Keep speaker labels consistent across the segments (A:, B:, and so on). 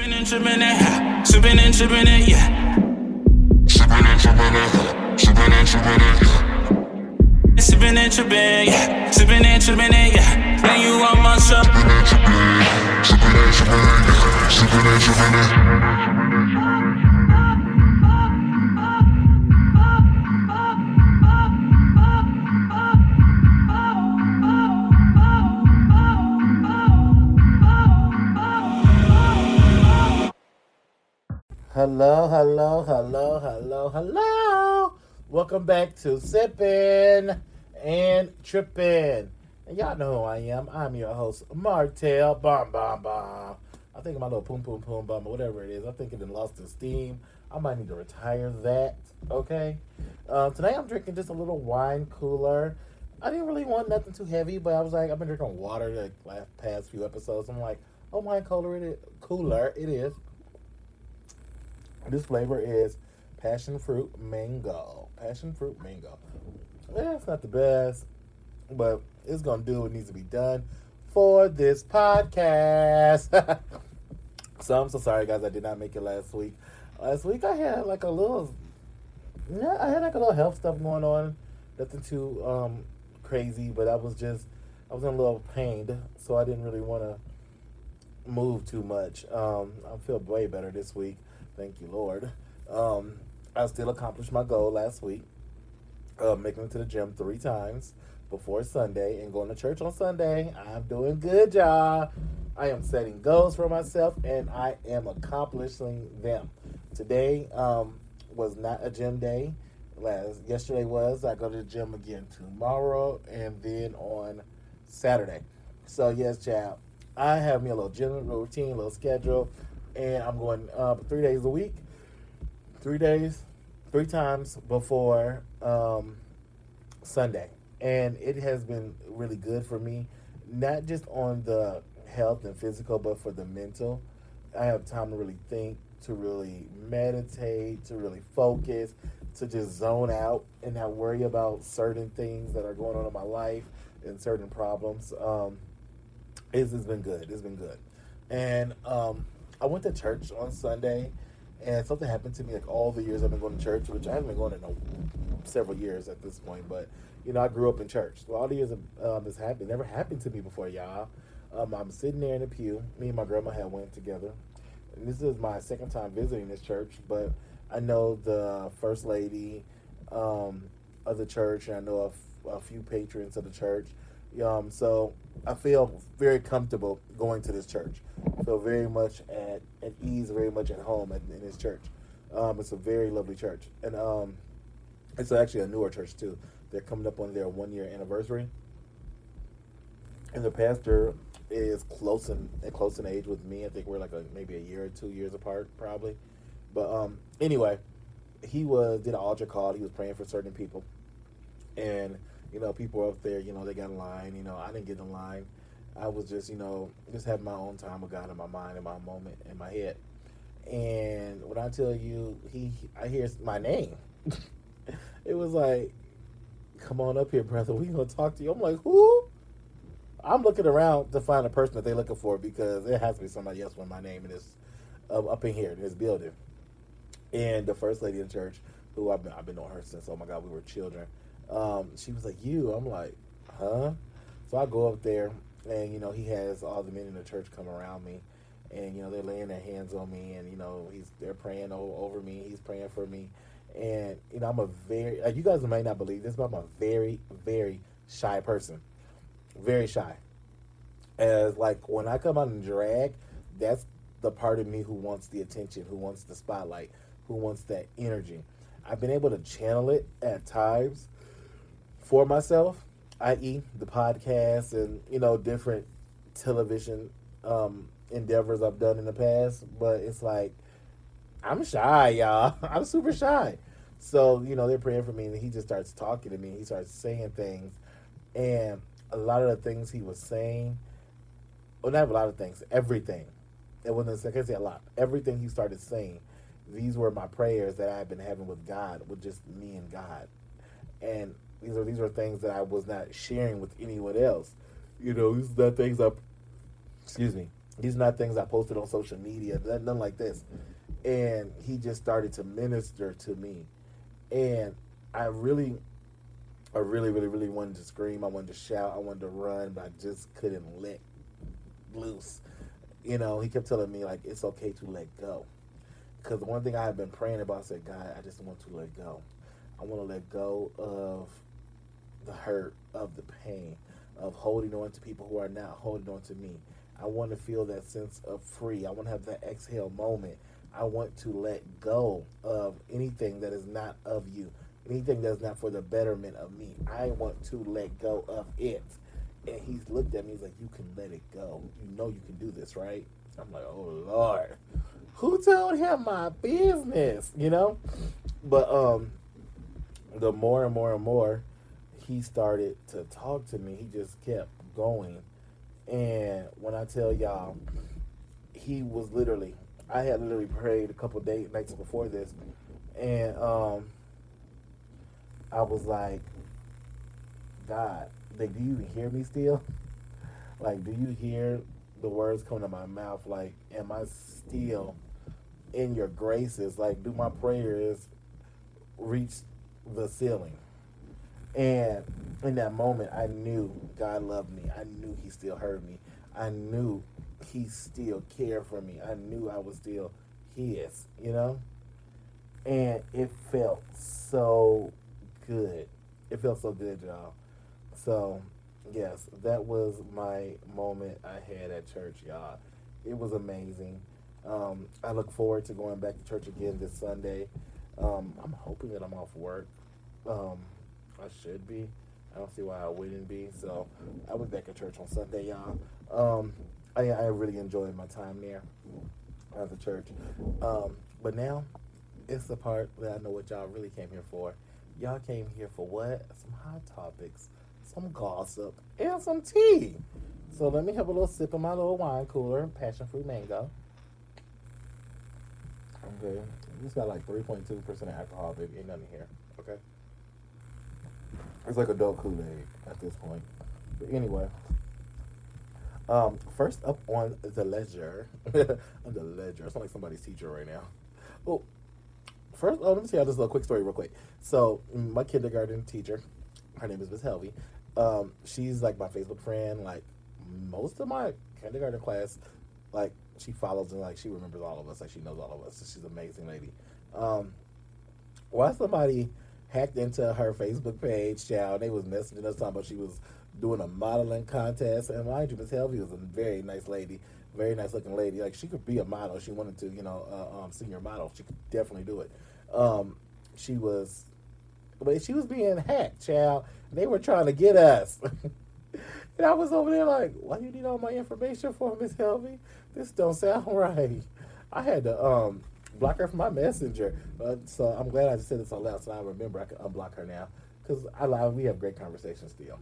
A: Sipping and tripping it, sipping and tripping it, yeah. Sipping and tripping it, sipping and tripping it, yeah. Sipping and tripping, yeah. Sipping and tripping it, yeah. Now you on my shop. Sipping and tripping, sipping and tripping, yeah. Sipping and tripping it.
B: Hello, hello, hello, hello, hello. Welcome back to Sippin' and Trippin'. And y'all know who I am. I'm your host, Martell Bomb Bomb Bomb. I think my little poom poom poom or whatever it is. I think it lost its steam. I might need to retire that. Okay. Uh, today I'm drinking just a little wine cooler. I didn't really want nothing too heavy, but I was like, I've been drinking water the last past few episodes. I'm like, oh, wine cooler it is. Cooler it is. This flavor is passion fruit mango. Passion fruit mango. Yeah, it's not the best, but it's gonna do what needs to be done for this podcast. so I'm so sorry, guys. I did not make it last week. Last week I had like a little, yeah, I had like a little health stuff going on. Nothing too um, crazy, but I was just, I was in a little pain, so I didn't really want to move too much. Um, I feel way better this week. Thank you, Lord. Um, I still accomplished my goal last week, uh, making it to the gym three times before Sunday and going to church on Sunday. I'm doing good, y'all. I am setting goals for myself and I am accomplishing them. Today um, was not a gym day. Last yesterday was. I go to the gym again tomorrow and then on Saturday. So yes, child. I have me a little gym routine, a little schedule and I'm going uh, three days a week, three days, three times before um, Sunday, and it has been really good for me, not just on the health and physical, but for the mental. I have time to really think, to really meditate, to really focus, to just zone out and not worry about certain things that are going on in my life and certain problems. Um, it's, it's been good. It's been good. And um, I went to church on Sunday, and something happened to me like all the years I've been going to church, which I haven't been going in a, several years at this point. But you know, I grew up in church. So all the years um, this happened, never happened to me before, y'all. Um, I'm sitting there in the pew. Me and my grandma had went together, and this is my second time visiting this church. But I know the first lady um, of the church, and I know a, a few patrons of the church. Um, so I feel very comfortable going to this church. I feel very much at, at ease, very much at home at, in this church. Um, it's a very lovely church, and um, it's actually a newer church too. They're coming up on their one year anniversary, and the pastor is close in close in age with me. I think we're like a, maybe a year or two years apart, probably. But um, anyway, he was did an altar call. He was praying for certain people, and you know, people up there, you know, they got in line. You know, I didn't get in line. I was just, you know, just having my own time with God in my mind, in my moment, in my head. And when I tell you, he, I hear my name. it was like, come on up here, brother. We gonna talk to you. I'm like, who? I'm looking around to find a person that they're looking for because it has to be somebody else with my name in this, uh, up in here in this building. And the first lady in church, who I've been, I've been on her since, oh my God, we were children um, she was like, "You?" I'm like, "Huh?" So I go up there, and you know, he has all the men in the church come around me, and you know, they're laying their hands on me, and you know, he's they're praying over me. He's praying for me, and you know, I'm a very like you guys might not believe this, but I'm a very, very shy person, very shy. As like when I come out and drag, that's the part of me who wants the attention, who wants the spotlight, who wants that energy. I've been able to channel it at times for myself, i.e., the podcast and you know different television um, endeavors I've done in the past. But it's like I'm shy, y'all. I'm super shy. So you know they're praying for me, and he just starts talking to me. He starts saying things, and a lot of the things he was saying, well, not a lot of things, everything. It wasn't. I can say a lot. Everything he started saying, these were my prayers that I've been having with God, with just me and God, and these are these are things that I was not sharing with anyone else. You know, these are the things I, excuse me, These are not things I posted on social media, nothing like this. And he just started to minister to me. And I really, I really, really, really wanted to scream. I wanted to shout. I wanted to run, but I just couldn't let loose. You know, he kept telling me, like, it's okay to let go. Because the one thing I had been praying about, I said, God, I just want to let go. I want to let go of the hurt, of the pain, of holding on to people who are not holding on to me. I want to feel that sense of free. I want to have that exhale moment. I want to let go of anything that is not of you, anything that's not for the betterment of me. I want to let go of it. And he's looked at me, he's like, You can let it go. You know you can do this, right? I'm like, Oh Lord. Who told him my business? You know? But um the more and more and more he started to talk to me, he just kept going. And when I tell y'all, he was literally, I had literally prayed a couple days, nights before this, and um, I was like, God, like, do you hear me still? Like, do you hear the words coming to my mouth? Like, am I still in your graces? Like, do my prayers reach the ceiling? And in that moment, I knew God loved me. I knew He still heard me. I knew He still cared for me. I knew I was still His, you know? And it felt so good. It felt so good, y'all. So, yes, that was my moment I had at church, y'all. It was amazing. Um, I look forward to going back to church again this Sunday. Um, I'm hoping that I'm off work. Um, I should be. I don't see why I wouldn't be. So I went back to church on Sunday, y'all. Um, I, I really enjoyed my time there at the church. Um, but now it's the part that I know what y'all really came here for. Y'all came here for what? Some hot topics, some gossip, and some tea. So let me have a little sip of my little wine cooler, passion fruit mango. Okay, it's got like 3.2% alcohol, baby. Ain't nothing here. Okay. It's like adult Kool Aid at this point. But anyway, um, first up on the ledger, on the ledger. I sound like somebody's teacher right now. Well, first, oh, let me tell you this little quick story real quick. So, my kindergarten teacher, her name is Miss Helvey. Um, she's like my Facebook friend. Like most of my kindergarten class, like she follows and like she remembers all of us. Like she knows all of us. She's an amazing lady. Um, why somebody hacked into her Facebook page, child. They was messaging us talking about she was doing a modeling contest. And mind you, Miss Helvey was a very nice lady, very nice looking lady. Like she could be a model. She wanted to, you know, uh, um, senior model. She could definitely do it. Um, she was, but she was being hacked, child. They were trying to get us. and I was over there like, why do you need all my information for, Miss Helvey? This don't sound right. I had to um block her from my messenger. Uh, so I'm glad I just said this out loud, so I remember I can unblock her now because I love we have great conversations still.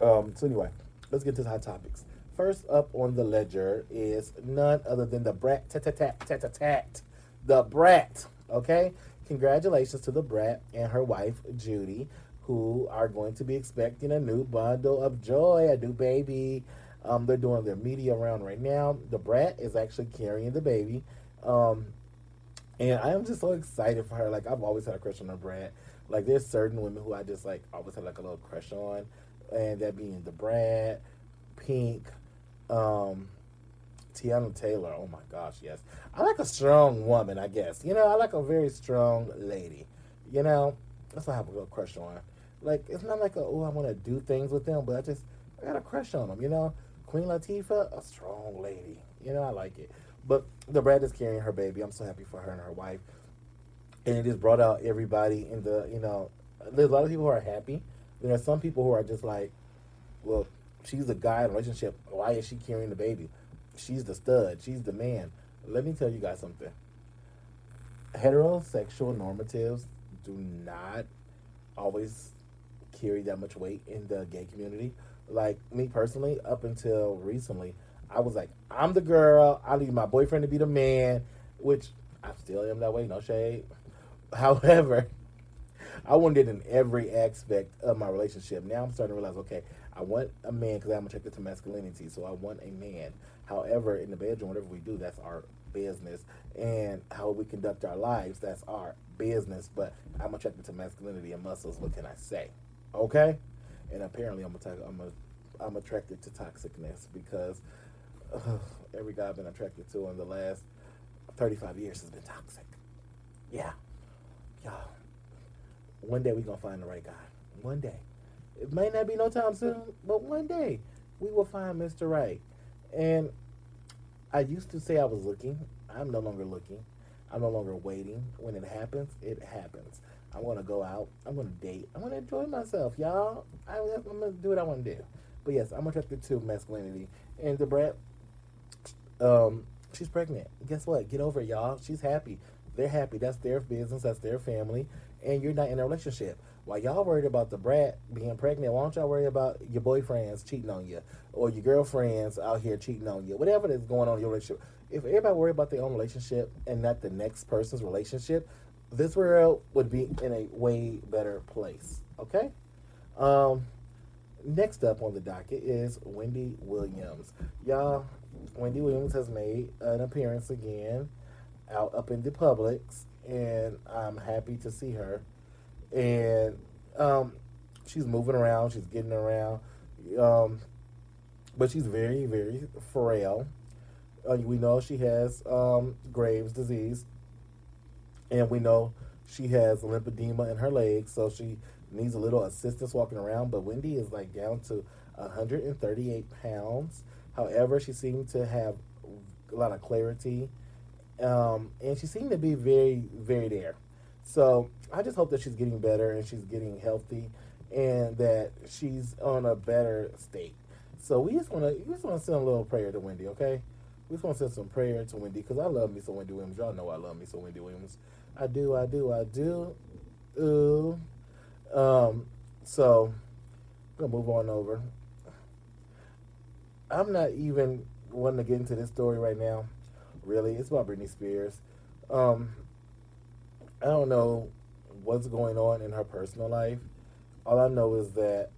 B: Um, so anyway, let's get to the hot topics. First up on the ledger is none other than the brat tat tat tat tat tat. The brat. Okay, congratulations to the brat and her wife Judy, who are going to be expecting a new bundle of joy, a new baby. Um, they're doing their media round right now. The brat is actually carrying the baby. Um, and I am just so excited for her. Like I've always had a crush on her Brat. Like there's certain women who I just like always had like a little crush on, and that being the Brat, Pink, um, Teyana Taylor. Oh my gosh, yes. I like a strong woman. I guess you know I like a very strong lady. You know that's what I have a little crush on. Like it's not like a, oh I want to do things with them, but I just I got a crush on them. You know, Queen Latifah, a strong lady. You know I like it. But the Brat is carrying her baby. I'm so happy for her and her wife. And it just brought out everybody in the, you know, there's a lot of people who are happy. There are some people who are just like, well, she's a guy in a relationship. Why is she carrying the baby? She's the stud. She's the man. Let me tell you guys something. Heterosexual normatives do not always carry that much weight in the gay community. Like me personally, up until recently, I was like, I'm the girl. I need my boyfriend to be the man, which I still am that way. No shade. However, I wanted in every aspect of my relationship. Now I'm starting to realize, okay, I want a man because I'm attracted to masculinity, so I want a man. However, in the bedroom, whatever we do, that's our business, and how we conduct our lives, that's our business. But I'm attracted to masculinity and muscles. What can I say? Okay, and apparently, I'm a, I'm a, I'm attracted to toxicness because every guy I've been attracted to in the last 35 years has been toxic. Yeah, y'all. One day we gonna find the right guy. One day. It may not be no time soon, but one day we will find Mr. Right. And I used to say I was looking. I'm no longer looking. I'm no longer waiting. When it happens, it happens. I'm gonna go out. I'm gonna date. I'm gonna enjoy myself, y'all. I, am gonna do what I want to do. But yes, I'm attracted to masculinity. And the brat, um, she's pregnant. Guess what? Get over it, y'all. She's happy. They're happy. That's their business. That's their family. And you're not in a relationship. While y'all worried about the brat being pregnant, why don't y'all worry about your boyfriends cheating on you or your girlfriends out here cheating on you? Whatever is going on in your relationship. If everybody worry about their own relationship and not the next person's relationship, this world would be in a way better place. Okay? Um, next up on the docket is Wendy Williams. Y'all, Wendy Williams has made an appearance again out up in the Publix, and I'm happy to see her and um, she's moving around, she's getting around, um, but she's very, very frail. Uh, we know she has um, Graves' disease, and we know she has lymphedema in her legs, so she needs a little assistance walking around. But Wendy is like down to 138 pounds. However, she seemed to have a lot of clarity, um, and she seemed to be very, very there. So I just hope that she's getting better and she's getting healthy and that she's on a better state. So we just want to we just want to send a little prayer to Wendy, okay? We just want to send some prayer to Wendy because I love me some Wendy Williams. Y'all know I love me some Wendy Williams. I do, I do, I do. Ooh. Um. So I'm gonna move on over. I'm not even wanting to get into this story right now. Really, it's about Britney Spears. Um, I don't know what's going on in her personal life. All I know is that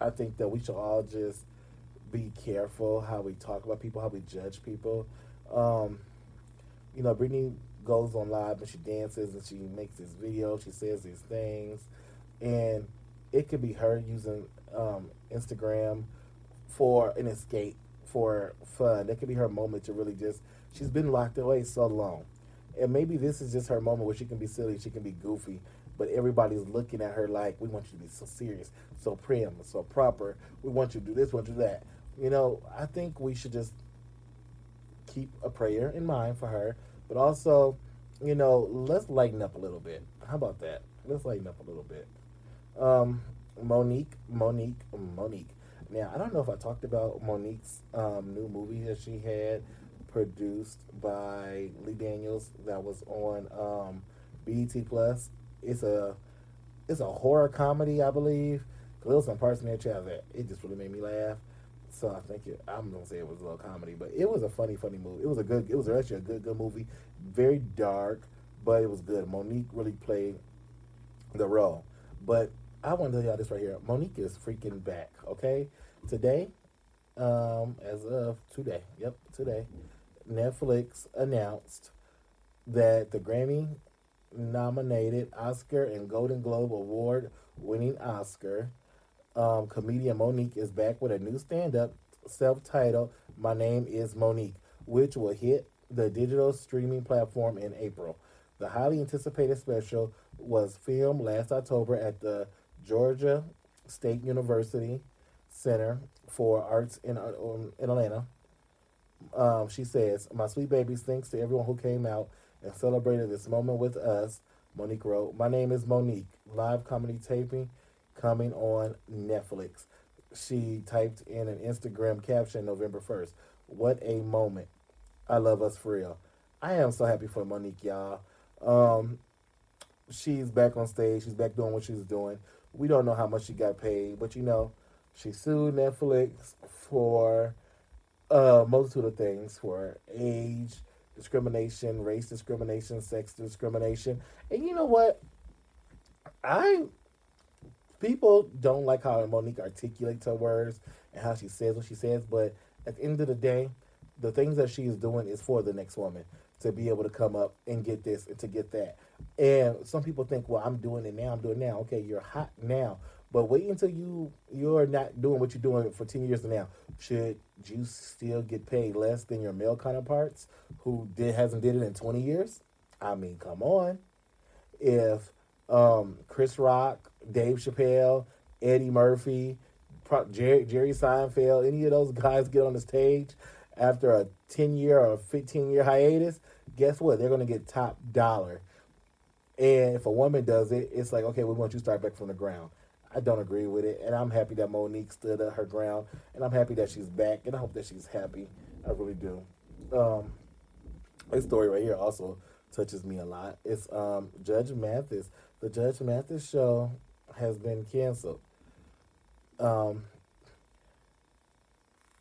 B: I think that we should all just be careful how we talk about people, how we judge people. Um, you know, Britney goes on live and she dances and she makes this video, she says these things, and it could be her using um, Instagram for an escape, for fun. That could be her moment to really just. She's been locked away so long and maybe this is just her moment where she can be silly, she can be goofy, but everybody's looking at her like, we want you to be so serious, so prim, so proper. We want you to do this, we want you to do that. You know, I think we should just keep a prayer in mind for her, but also, you know, let's lighten up a little bit. How about that? Let's lighten up a little bit. Um, Mo'Nique, Mo'Nique, Mo'Nique. Now, I don't know if I talked about Mo'Nique's um, new movie that she had produced by Lee Daniels that was on um, BET Plus. It's a it's a horror comedy, I believe. There was some parts in there that it just really made me laugh. So I think it, I'm gonna say it was a little comedy, but it was a funny, funny movie. It was a good. It was actually a good, good movie. Very dark, but it was good. Mo'Nique really played the role. But I want to tell y'all this right here. Mo'Nique is freaking back. Okay, today, um, as of today. Yep, today. Netflix announced that the Grammy nominated Oscar and Golden Globe Award winning Oscar um, comedian Mo'Nique is back with a new stand up self titled My Name is Mo'Nique, which will hit the digital streaming platform in April. The highly anticipated special was filmed last October at the Georgia State University Center for Arts in, um, in Atlanta um, she says, My sweet babies, thanks to everyone who came out and celebrated this moment with us. Mo'Nique wrote, My name is Mo'Nique. Live comedy taping coming on Netflix. She typed in an Instagram caption November 1st. What a moment. I love us for real. I am so happy for Mo'Nique, y'all. Um, she's back on stage. She's back doing what she's doing. We don't know how much she got paid, but you know, she sued Netflix for a multitude of things for age discrimination, race discrimination, sex discrimination. And you know what? I people don't like how Mo'Nique articulates her words and how she says what she says, but at the end of the day, the things that she is doing is for the next woman to be able to come up and get this and to get that. And some people think, well, I'm doing it now. I'm doing it now. Okay, you're hot now, but wait until you you're not doing what you're doing for ten years now. Should you still get paid less than your male counterparts who did hasn't did it in twenty years? I mean, come on. If um, Chris Rock, Dave Chappelle, Eddie Murphy, Jerry, Jerry Seinfeld, any of those guys get on the stage after a 10 year or 15 year hiatus, guess what? They're going to get top dollar. And if a woman does it, it's like, okay, we want you to start back from the ground. I don't agree with it. And I'm happy that Mo'Nique stood her ground. And I'm happy that she's back. And I hope that she's happy. I really do. Um, this story right here also touches me a lot. It's um, Judge Mathis. The Judge Mathis show has been canceled. Um,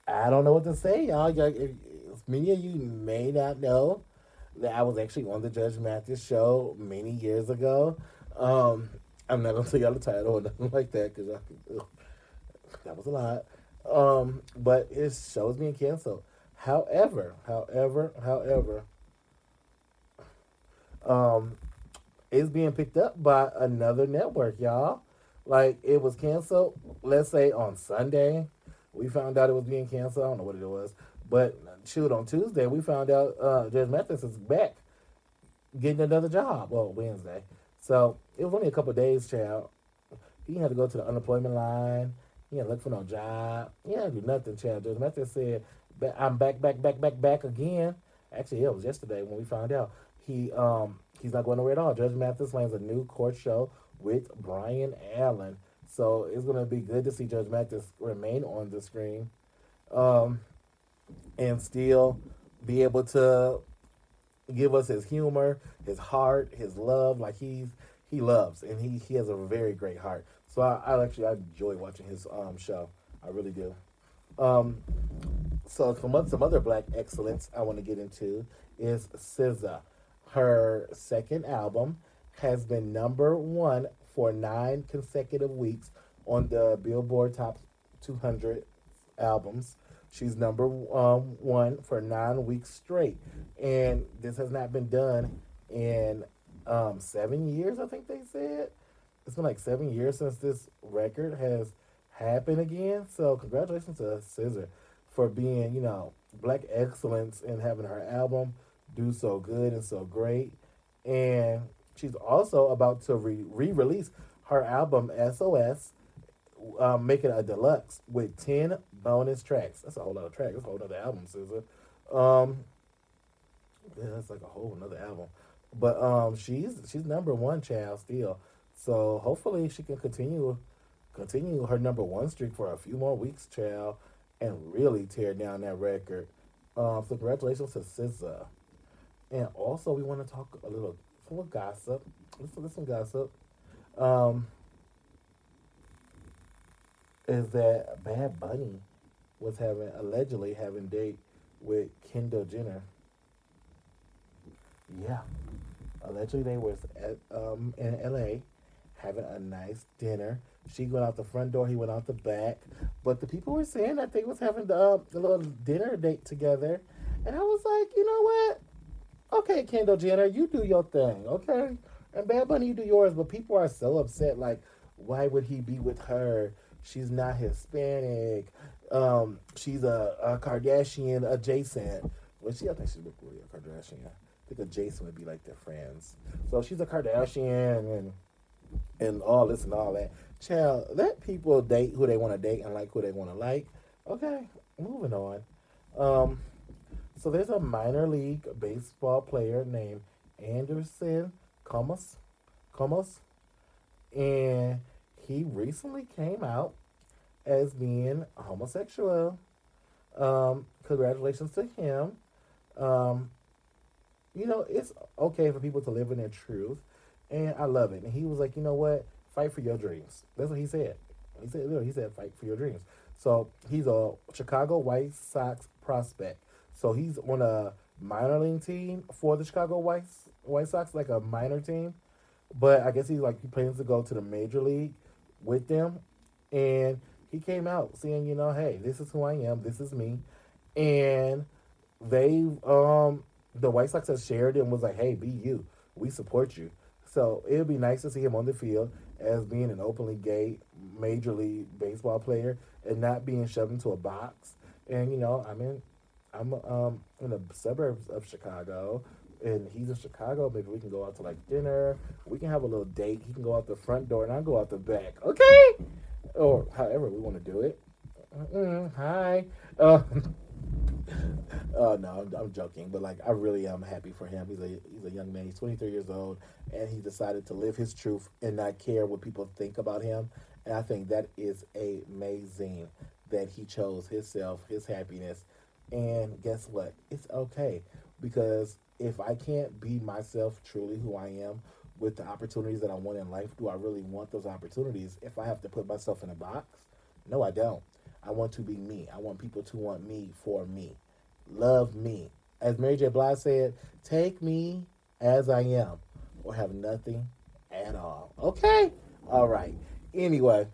B: I don't know what to say, y'all. Many of you may not know that I was actually on the Judge Mathis show many years ago. Um, I'm not gonna tell y'all the title or nothing like that because that was a lot. Um, but his show is being canceled. However, however, however, um, it's being picked up by another network, y'all. Like it was canceled, let's say on Sunday. We found out it was being canceled. I don't know what it was. But shoot, on Tuesday, we found out uh, Judge Mathis is back getting another job. Well, Wednesday. So it was only a couple days, child. He had to go to the unemployment line. He had to look for no job. He had to do nothing, child. Judge Mathis said, I'm back, back, back, back, back again. Actually, it was yesterday when we found out. He um he's not going nowhere at all. Judge Mathis lands a new court show with Byron Allen. So it's to be good to see Judge Mathis remain on the screen um, and still be able to give us his humor, his heart, his love. Like he's he loves and he, he has a very great heart. So I, I actually I enjoy watching his um, show. I really do. Um, so some some other black excellence I want to get into is SZA. Her second album has been number one for nine consecutive weeks on the Billboard Top 200 albums. She's number um, one for nine weeks straight. And this has not been done in um, seven years, I think they said. It's been like seven years since this record has happened again. So, congratulations to SZA for being, you know, black excellence and having her album do so good and so great. And she's also about to re release her album SOS, um, making a deluxe with 10 bonus tracks. That's a whole lot of tracks. That's a whole other album, SZA. Um, yeah, that's like a whole another album. But um, she's she's number one child still. So hopefully she can continue continue her number one streak for a few more weeks, child, and really tear down that record. Um, so congratulations to SZA. And also we want to talk a little some little gossip. Let's at some gossip. Um, is that Bad Bunny was having allegedly having date with Kendall Jenner. Yeah, allegedly they was at um in L.A. having a nice dinner. She went out the front door, he went out the back. But the people were saying that they was having the, uh, the little dinner date together, and I was like, you know what? Okay, Kendall Jenner, you do your thing, okay? And Bad Bunny, you do yours. But people are so upset. Like, why would he be with her? She's not Hispanic. Um, she's a, a Kardashian adjacent. Well, she, I think she's really a Kardashian. I think adjacent would be like their friends. So she's a Kardashian and and all this and all that. Child, let people date who they want to date and like who they want to like. Okay, moving on. Um, so there's a minor league baseball player named Anderson Comas, Comas, and he recently came out as being homosexual. Um, congratulations to him. Um, you know, it's okay for people to live in their truth, and I love it. And he was like, you know what? Fight for your dreams. That's what he said. He said, he said, fight for your dreams. So he's a Chicago White Sox prospect. So he's on a minor league team for the Chicago White White Sox, like a minor team. But I guess he's like he plans to go to the major league with them, and he came out saying, you know, hey, this is who I am, this is me, and they, um, the White Sox have shared and was like, hey, be you, we support you. So it would be nice to see him on the field as being an openly gay major league baseball player and not being shoved into a box. And you know, I'm in, I'm um in the suburbs of Chicago, and he's in Chicago. Maybe we can go out to like dinner. We can have a little date. He can go out the front door, and I'll go out the back. Okay, or however we want to do it. Mm, hi. Uh, uh, no, I'm, I'm, joking, but like I really am happy for him. He's a he's a young man. He's 23 years old, and he decided to live his truth and not care what people think about him. And I think that is amazing that he chose himself, his happiness, and guess what? It's okay because if I can't be myself truly who I am with the opportunities that I want in life, do I really want those opportunities? If I have to put myself in a box, no, I don't. I want to be me. I want people to want me for me. Love me. As Mary J. Blige said, take me as I am or have nothing at all. Okay? All right. Anyway,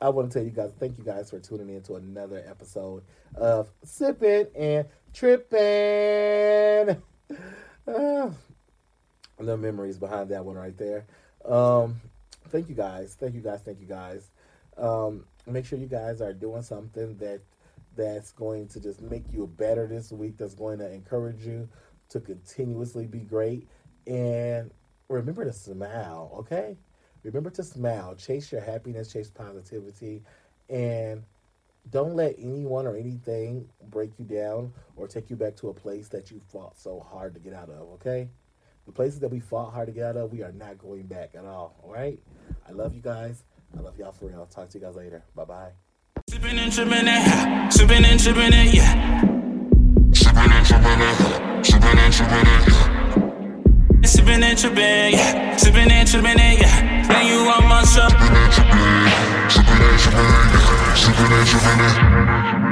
B: I want to tell you guys, thank you guys for tuning in to another episode of Sipping and Tripping. Uh, the memories behind that one right there. Um, thank you guys. Thank you guys. Thank you guys. Um, make sure you guys are doing something that that's going to just make you better this week. That's going to encourage you to continuously be great. And remember to smile. Okay. Remember to smile. Chase your happiness. Chase positivity. And don't let anyone or anything break you down or take you back to a place that you fought so hard to get out of, okay? The places that we fought hard to get out of, we are not going back at all, all right? I love you guys. I love y'all for real. I'll talk to you guys later. Bye bye. Sipping and tripping it, sipping and tripping it, yeah. Sipping and tripping it, sipping and tripping it, yeah. Sipping and tripping, yeah. Sipping and tripping it, yeah. Then you want my Sipping